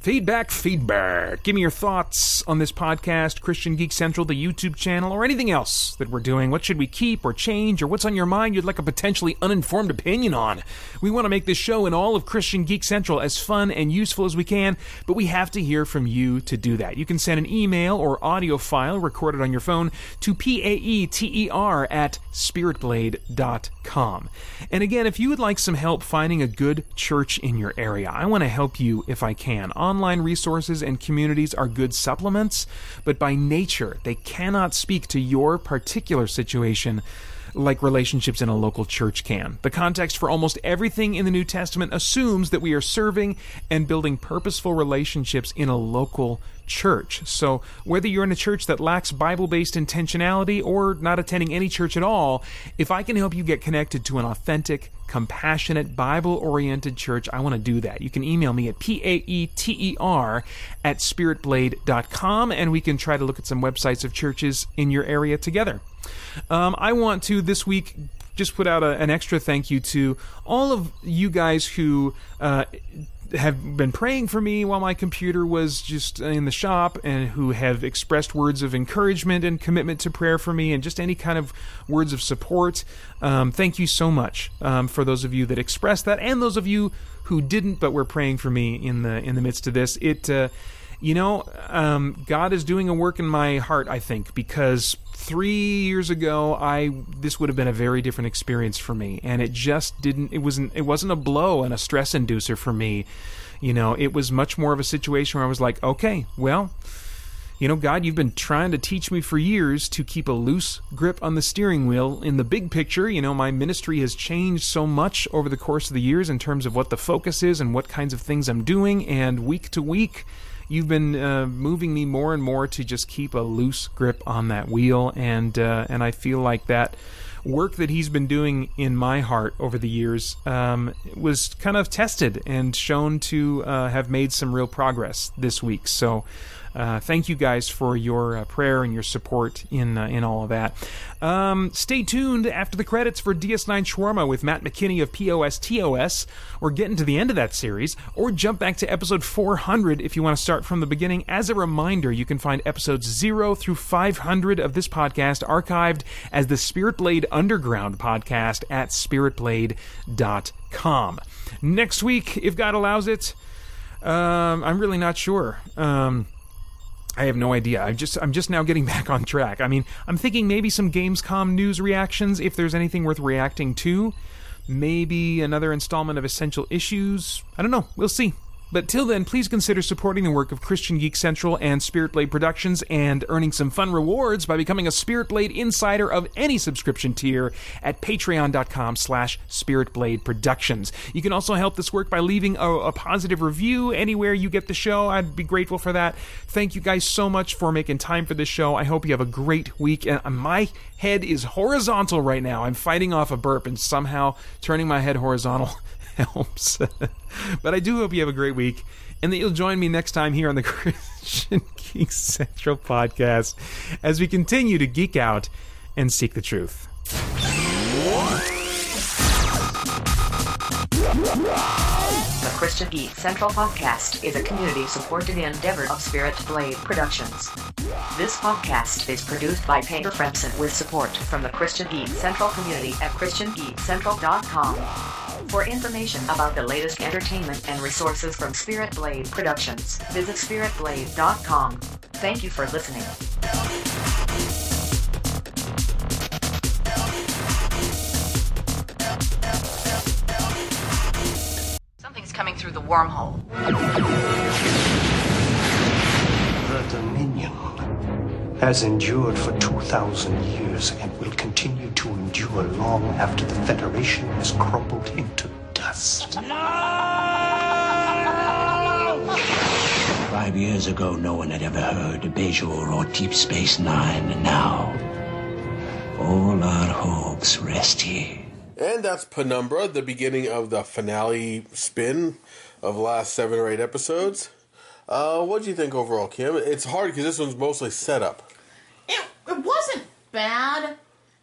Feedback, feedback. Give me your thoughts on this podcast, Christian Geek Central, the YouTube channel, or anything else that we're doing. What should we keep or change, or what's on your mind you'd like a potentially uninformed opinion on? We want to make this show and all of Christian Geek Central as fun and useful as we can, but we have to hear from you to do that. You can send an email or audio file recorded on your phone to P-A-E-T-E-R at spiritblade.com. And again, if you would like some help finding a good church in your area, I want to help you if I can. Online resources and communities are good supplements, but by nature, they cannot speak to your particular situation like relationships in a local church can. The context for almost everything in the New Testament assumes that we are serving and building purposeful relationships in a local church. So, whether you're in a church that lacks Bible based intentionality or not attending any church at all, if I can help you get connected to an authentic, compassionate, Bible oriented church, I want to do that. You can email me at P A E T E R at spiritblade.com and we can try to look at some websites of churches in your area together. Um, I want to this week just put out a, an extra thank you to all of you guys who uh, have been praying for me while my computer was just in the shop and who have expressed words of encouragement and commitment to prayer for me and just any kind of words of support. Um, thank you so much um, for those of you that expressed that and those of you who didn't but were praying for me in the in the midst of this. It uh, you know, um, God is doing a work in my heart, I think, because three years ago, I this would have been a very different experience for me, and it just didn't. It wasn't. It wasn't a blow and a stress inducer for me. You know, it was much more of a situation where I was like, okay, well, you know, God, you've been trying to teach me for years to keep a loose grip on the steering wheel. In the big picture, you know, my ministry has changed so much over the course of the years in terms of what the focus is and what kinds of things I'm doing, and week to week you've been uh, moving me more and more to just keep a loose grip on that wheel, and uh, and I feel like that work that he's been doing in my heart over the years um, was kind of tested and shown to uh, have made some real progress this week. So uh, thank you guys for your uh, prayer and your support in uh, in all of that. Um, stay tuned after the credits for DS9 Shawarma with Matt McKinney of POSTOS. We're getting to the end of that series, or jump back to episode 400 if you want to start from the beginning. As a reminder, you can find episodes 0 through 500 of this podcast archived as the Spirit Blade Underground podcast at spiritblade.com. Next week, if God allows it, um, I'm really not sure. Um, I have no idea. I'm just I'm just now getting back on track. I mean, I'm thinking maybe some Gamescom news reactions if there's anything worth reacting to. Maybe another installment of Essential Issues. I don't know. We'll see. But till then, please consider supporting the work of Christian Geek Central and Spirit Blade Productions and earning some fun rewards by becoming a Spirit Blade insider of any subscription tier at patreon.com slash productions. You can also help this work by leaving a, a positive review anywhere you get the show. I'd be grateful for that. Thank you guys so much for making time for this show. I hope you have a great week. And uh, my head is horizontal right now. I'm fighting off a burp and somehow turning my head horizontal helps. but I do hope you have a great week and that you'll join me next time here on the Christian Geek Central podcast as we continue to geek out and seek the truth. Christian Geek Central podcast is a community supported endeavor of Spirit Blade Productions. This podcast is produced by Paeter Frandsen with support from the Christian Geek Central community at ChristianGeekCentral.com. For information about the latest entertainment and resources from Spirit Blade Productions, visit SpiritBlade.com. Thank you for listening. Something's coming through the wormhole. The Dominion has endured for 2,000 years and will continue to endure long after the Federation has crumbled into dust. Five years ago, no one had ever heard of Bajor or Deep Space Nine, and now all our hopes rest here. And that's Penumbra, the beginning of the finale spin of the last seven or eight episodes. Uh, what do you think overall, Kim? It's hard because this one's mostly setup. It, it wasn't bad.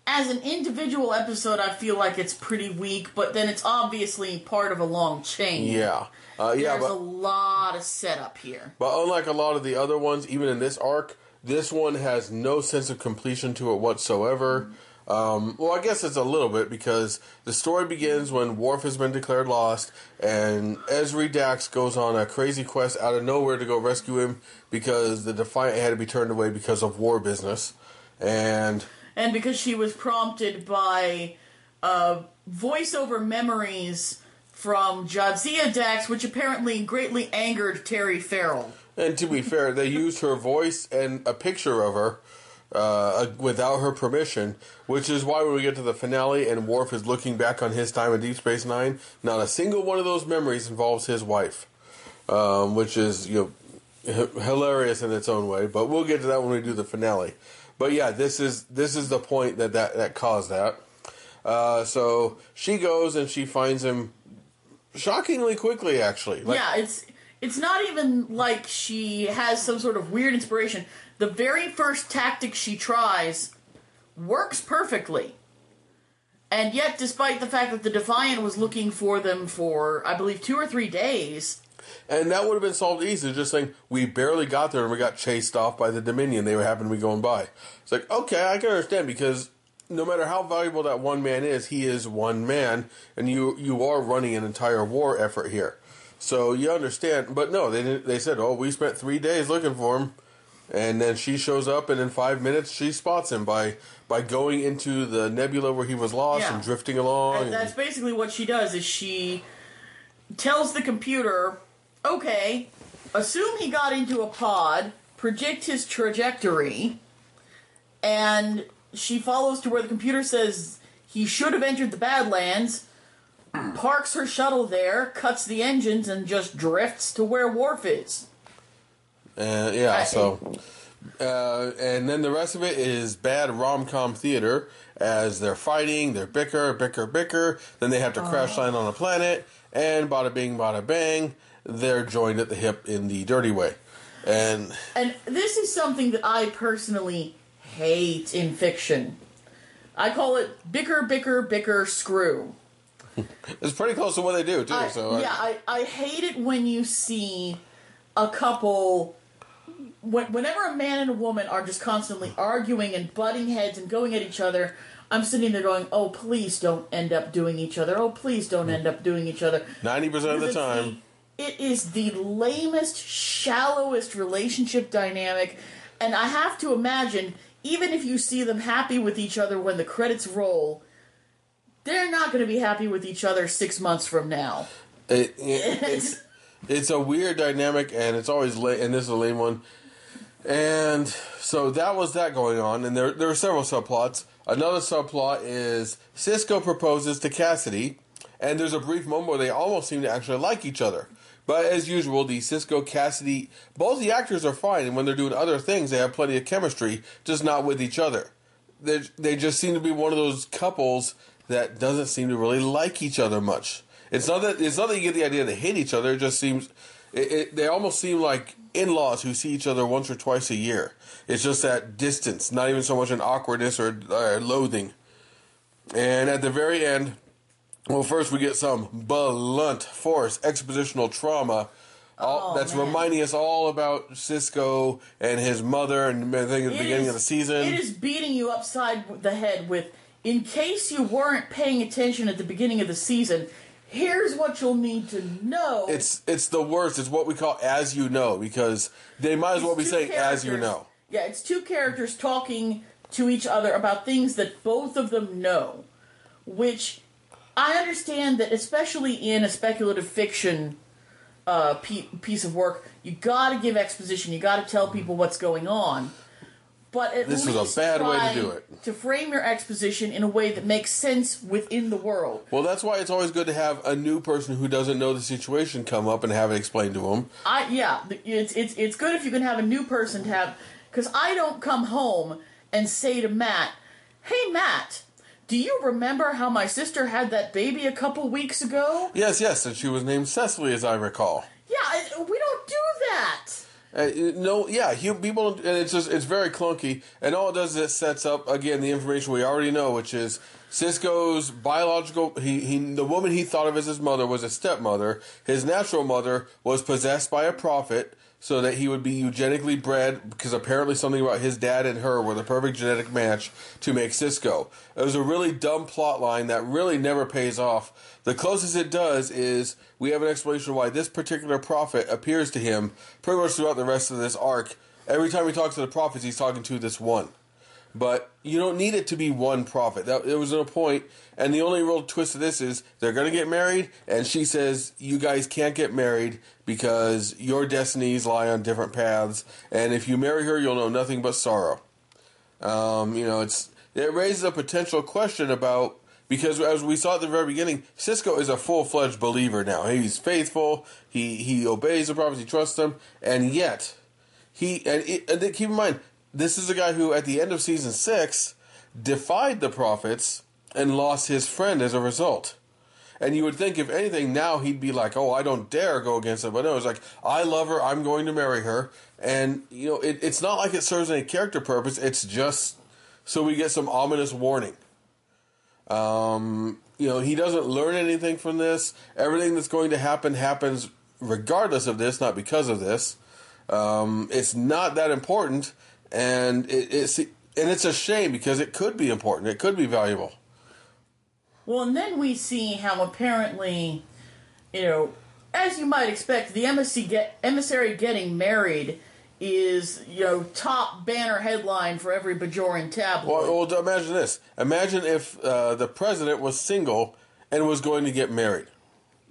As an individual episode, I feel like it's pretty weak, but then it's obviously part of a long chain. Yeah. Uh, yeah, There's but, a lot of setup here. but unlike a lot of the other ones, even in this arc, this one has no sense of completion to it whatsoever. Um, well, I guess it's a little bit because the story begins when Worf has been declared lost, and Ezri Dax goes on a crazy quest out of nowhere to go rescue him because the Defiant had to be turned away because of war business. And And because she was prompted by uh, voiceover memories from Jadzia Dax, which apparently greatly angered Terry Farrell. And to be fair, they used her voice and a picture of her uh, without her permission, which is why when we get to the finale and Worf is looking back on his time in Deep Space Nine, not a single one of those memories involves his wife, um, which is you know h- hilarious in its own way. But we'll get to that when we do the finale. But yeah, this is this is the point that that, that caused that. Uh, so she goes and she finds him shockingly quickly, actually. Like, yeah, it's it's not even like she has some sort of weird inspiration. The very first tactic she tries works perfectly. And yet, despite the fact that the Defiant was looking for them for, I believe, two or three days, And that would have been solved easily, just saying we barely got there and we got chased off by the Dominion. They were happened to be going by. It's like okay, I can understand because no matter how valuable that one man is, he is one man, and you you are running an entire war effort here. So you understand, but no, they didn't, they said, oh, we spent three days looking for him, and then she shows up, and in five minutes she spots him by by going into the nebula where he was lost Yeah. and drifting along. And that's basically what she does is she tells the computer, okay, assume he got into a pod, predict his trajectory, and she follows to where the computer says he should have entered the Badlands, parks her shuttle there, cuts the engines, and just drifts to where Worf is. Uh, yeah, I- so. Uh, and then the rest of it is bad rom com theater as they're fighting, they're bicker, bicker, bicker. Then they have to crash land on a planet, and bada bing, bada bang, they're joined at the hip in the dirty way. And And this is something that I personally hate in fiction. I call it bicker, bicker, bicker, screw. it's pretty close to what they do, too. I, so uh, yeah, I, I hate it when you see a couple. When, whenever a man and a woman are just constantly arguing and butting heads and going at each other, I'm sitting there going, "Oh, please don't end up doing each other. Oh, please don't end up doing each other." 90% of the time. it is the lamest, shallowest relationship dynamic, and I have to imagine, even if you see them happy with each other when the credits roll, they're not going to be happy with each other six months from now. It, it, it's it's a weird dynamic, and it's always late. And this is a lame one. And so that was that going on, and there there are several subplots. Another subplot is Sisko proposes to Cassidy, and there's a brief moment where they almost seem to actually like each other. But as usual, the Sisko Cassidy, both the actors are fine, and when they're doing other things, they have plenty of chemistry, just not with each other. They they just seem to be one of those couples that doesn't seem to really like each other much. It's not that it's not that you get the idea they hate each other. It just seems it, it, they almost seem like in-laws who see each other once or twice a year. It's just that distance, not even so much an awkwardness or uh, loathing. And at the very end, Well, first we get some blunt force expositional trauma. All, Oh, that's man. reminding us all about Sisko and his mother and everything at the It beginning is- of the season. It is beating you upside the head with, in case you weren't paying attention at the beginning of the season, here's what you'll need to know. It's it's the worst. It's what we call as you know because they might as well be saying as you know. Yeah, it's two characters talking to each other about things that both of them know, which I understand that, especially in a speculative fiction uh, piece of work, you got to give exposition. You got to tell people what's going on. But at This was a bad way to do it. To frame your exposition in a way that makes sense within the world. Well, that's why it's always good to have a new person who doesn't know the situation come up and have it explained to them. I yeah, it's it's it's good if you can have a new person to have because I don't come home and say to Matt, "Hey Matt, do you remember how my sister had that baby a couple weeks ago?" Yes, yes, and she was named Cecily, as I recall. Yeah, we don't do that. Uh, no, yeah, hu people, and it's just it's very clunky, and all it does is it sets up again the information we already know, which is Sisko's biological. He, he the woman he thought of as his mother was a stepmother. His natural mother was possessed by a prophet, so that he would be eugenically bred because apparently something about his dad and her were the perfect genetic match to make Sisko. It was a really dumb plot line that really never pays off. The closest it does is we have an explanation why this particular prophet appears to him pretty much throughout the rest of this arc. Every time he talks to the prophets, he's talking to this one. But you don't need it to be one prophet. That it was a point, and the only real twist of this is they're going to get married, and she says you guys can't get married because your destinies lie on different paths, and if you marry her, you'll know nothing but sorrow. Um, you know, it's it raises a potential question about because as we saw at the very beginning, Sisko is a full fledged believer now. He's faithful. He he obeys the prophets. He trusts them, and yet he and, it, and keep in mind this is a guy who at the end of season six defied the prophets and lost his friend as a result. And you would think, if anything, now he'd be like, "Oh, I don't dare go against it." But no, it's like, "I love her. I'm going to marry her." And you know, it, it's not like it serves any character purpose. It's just so we get some ominous warning. Um, you know, he doesn't learn anything from this. Everything that's going to happen happens regardless of this, not because of this. Um, it's not that important, and it, it's and it's a shame because it could be important. It could be valuable. Well, and then we see how apparently, you know, as you might expect, the embassy get, emissary getting married is, you know, top banner headline for every Bajoran tabloid. Well, well imagine this. Imagine if uh, the president was single and was going to get married.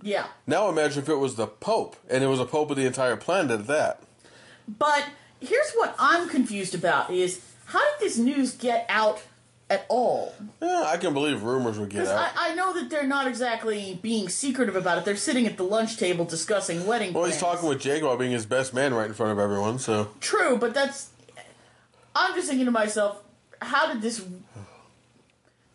yeah. Now imagine if it was the Pope and it was a Pope of the entire planet at that. But here's what I'm confused about is how did this news get out at all? Yeah, I can believe rumors would get out. I, I know that they're not exactly being secretive about it. They're sitting at the lunch table discussing wedding well, he's plans. talking with Jake about being his best man right in front of everyone. So True, but that's. I'm just thinking to myself, how did this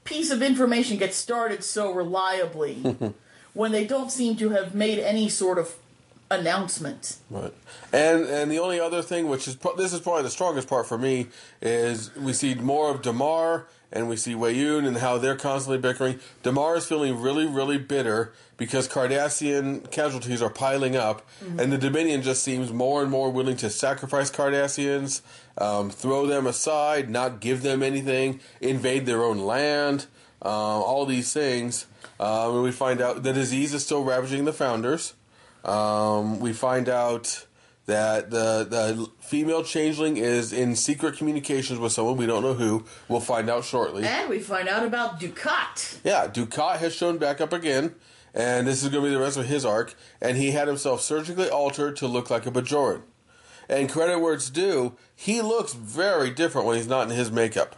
piece of information get started so reliably when they don't seem to have made any sort of announcement? Right. And and the only other thing, which is this is probably the strongest part for me, is we see more of Damar and we see Weyoun and how they're constantly bickering. Damar is feeling really, really bitter because Cardassian casualties are piling up, and the Dominion just seems more and more willing to sacrifice Cardassians, um, throw them aside, not give them anything, invade their own land, uh, all these things. Um, and we find out the disease is still ravaging the Founders. Um, we find out that the the female changeling is in secret communications with someone we don't know who. We'll find out shortly. And we find out about Dukat. Yeah, Dukat has shown back up again, and this is going to be the rest of his arc. And he had himself surgically altered to look like a Bajoran. And credit where it's due, he looks very different when he's not in his makeup.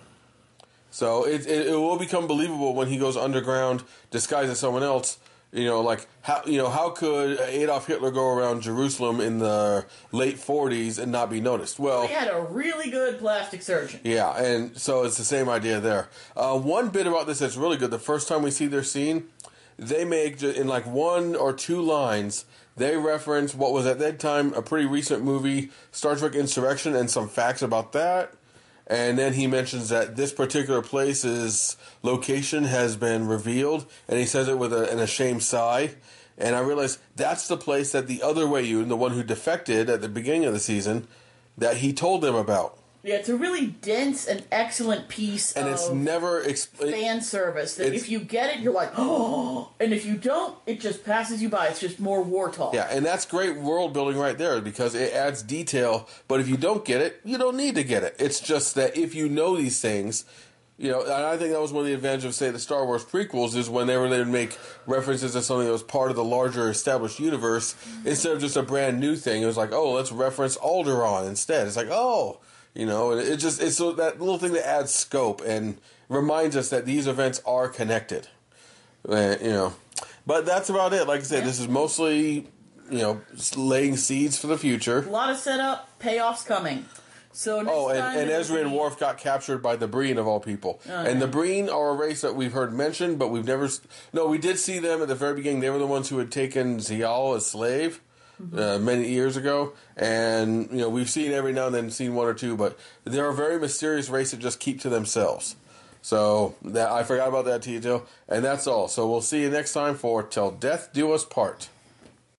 So it, it, it will become believable when he goes underground disguised as someone else. You know, like how you know how could Adolf Hitler go around Jerusalem in the late '40s and not be noticed? Well, He had a really good plastic surgeon. yeah, and so it's the same idea there. Uh, one bit about this that's really good. The first time we see their scene, they make in like one or two lines. They reference what was at that time a pretty recent movie, Star Trek Insurrection, and some facts about that. And then he mentions that this particular place's location has been revealed, and he says it with a, an ashamed sigh. And I realized that's the place that the other Weyoun, the one who defected at the beginning of the season, that he told them about. Yeah, it's a really dense and excellent piece And of it's never explained. fan service that It's- if you get it, you're like, oh, and if you don't, it just passes you by. It's just more war talk. Yeah, and that's great world building right there because it adds detail. But if you don't get it, you don't need to get it. It's just that if you know these things, you know, and I think that was one of the advantages of, say, the Star Wars prequels is whenever they would make references to something that was part of the larger established universe, instead of just a brand new thing, it was like, oh, let's reference Alderaan instead. It's like, oh, you know, and it just, it's so that little thing that adds scope and reminds us that these events are connected. Uh, you know, but that's about it. Like I said, this is mostly, you know, laying seeds for the future. A lot of setup, payoffs coming. So next Oh, and, and Ezri and Worf got captured by the Breen of all people. Okay. And the Breen are a race that we've heard mentioned, but we've never. No, we did see them at the very beginning. They were the ones who had taken Ziyal as slave. Uh, many years ago, and you know we've seen every now and then seen one or two, but they're a very mysterious race that just keep to themselves. So that I forgot about that detail, and that's all. So we'll see you next time for "Till Death Do Us Part."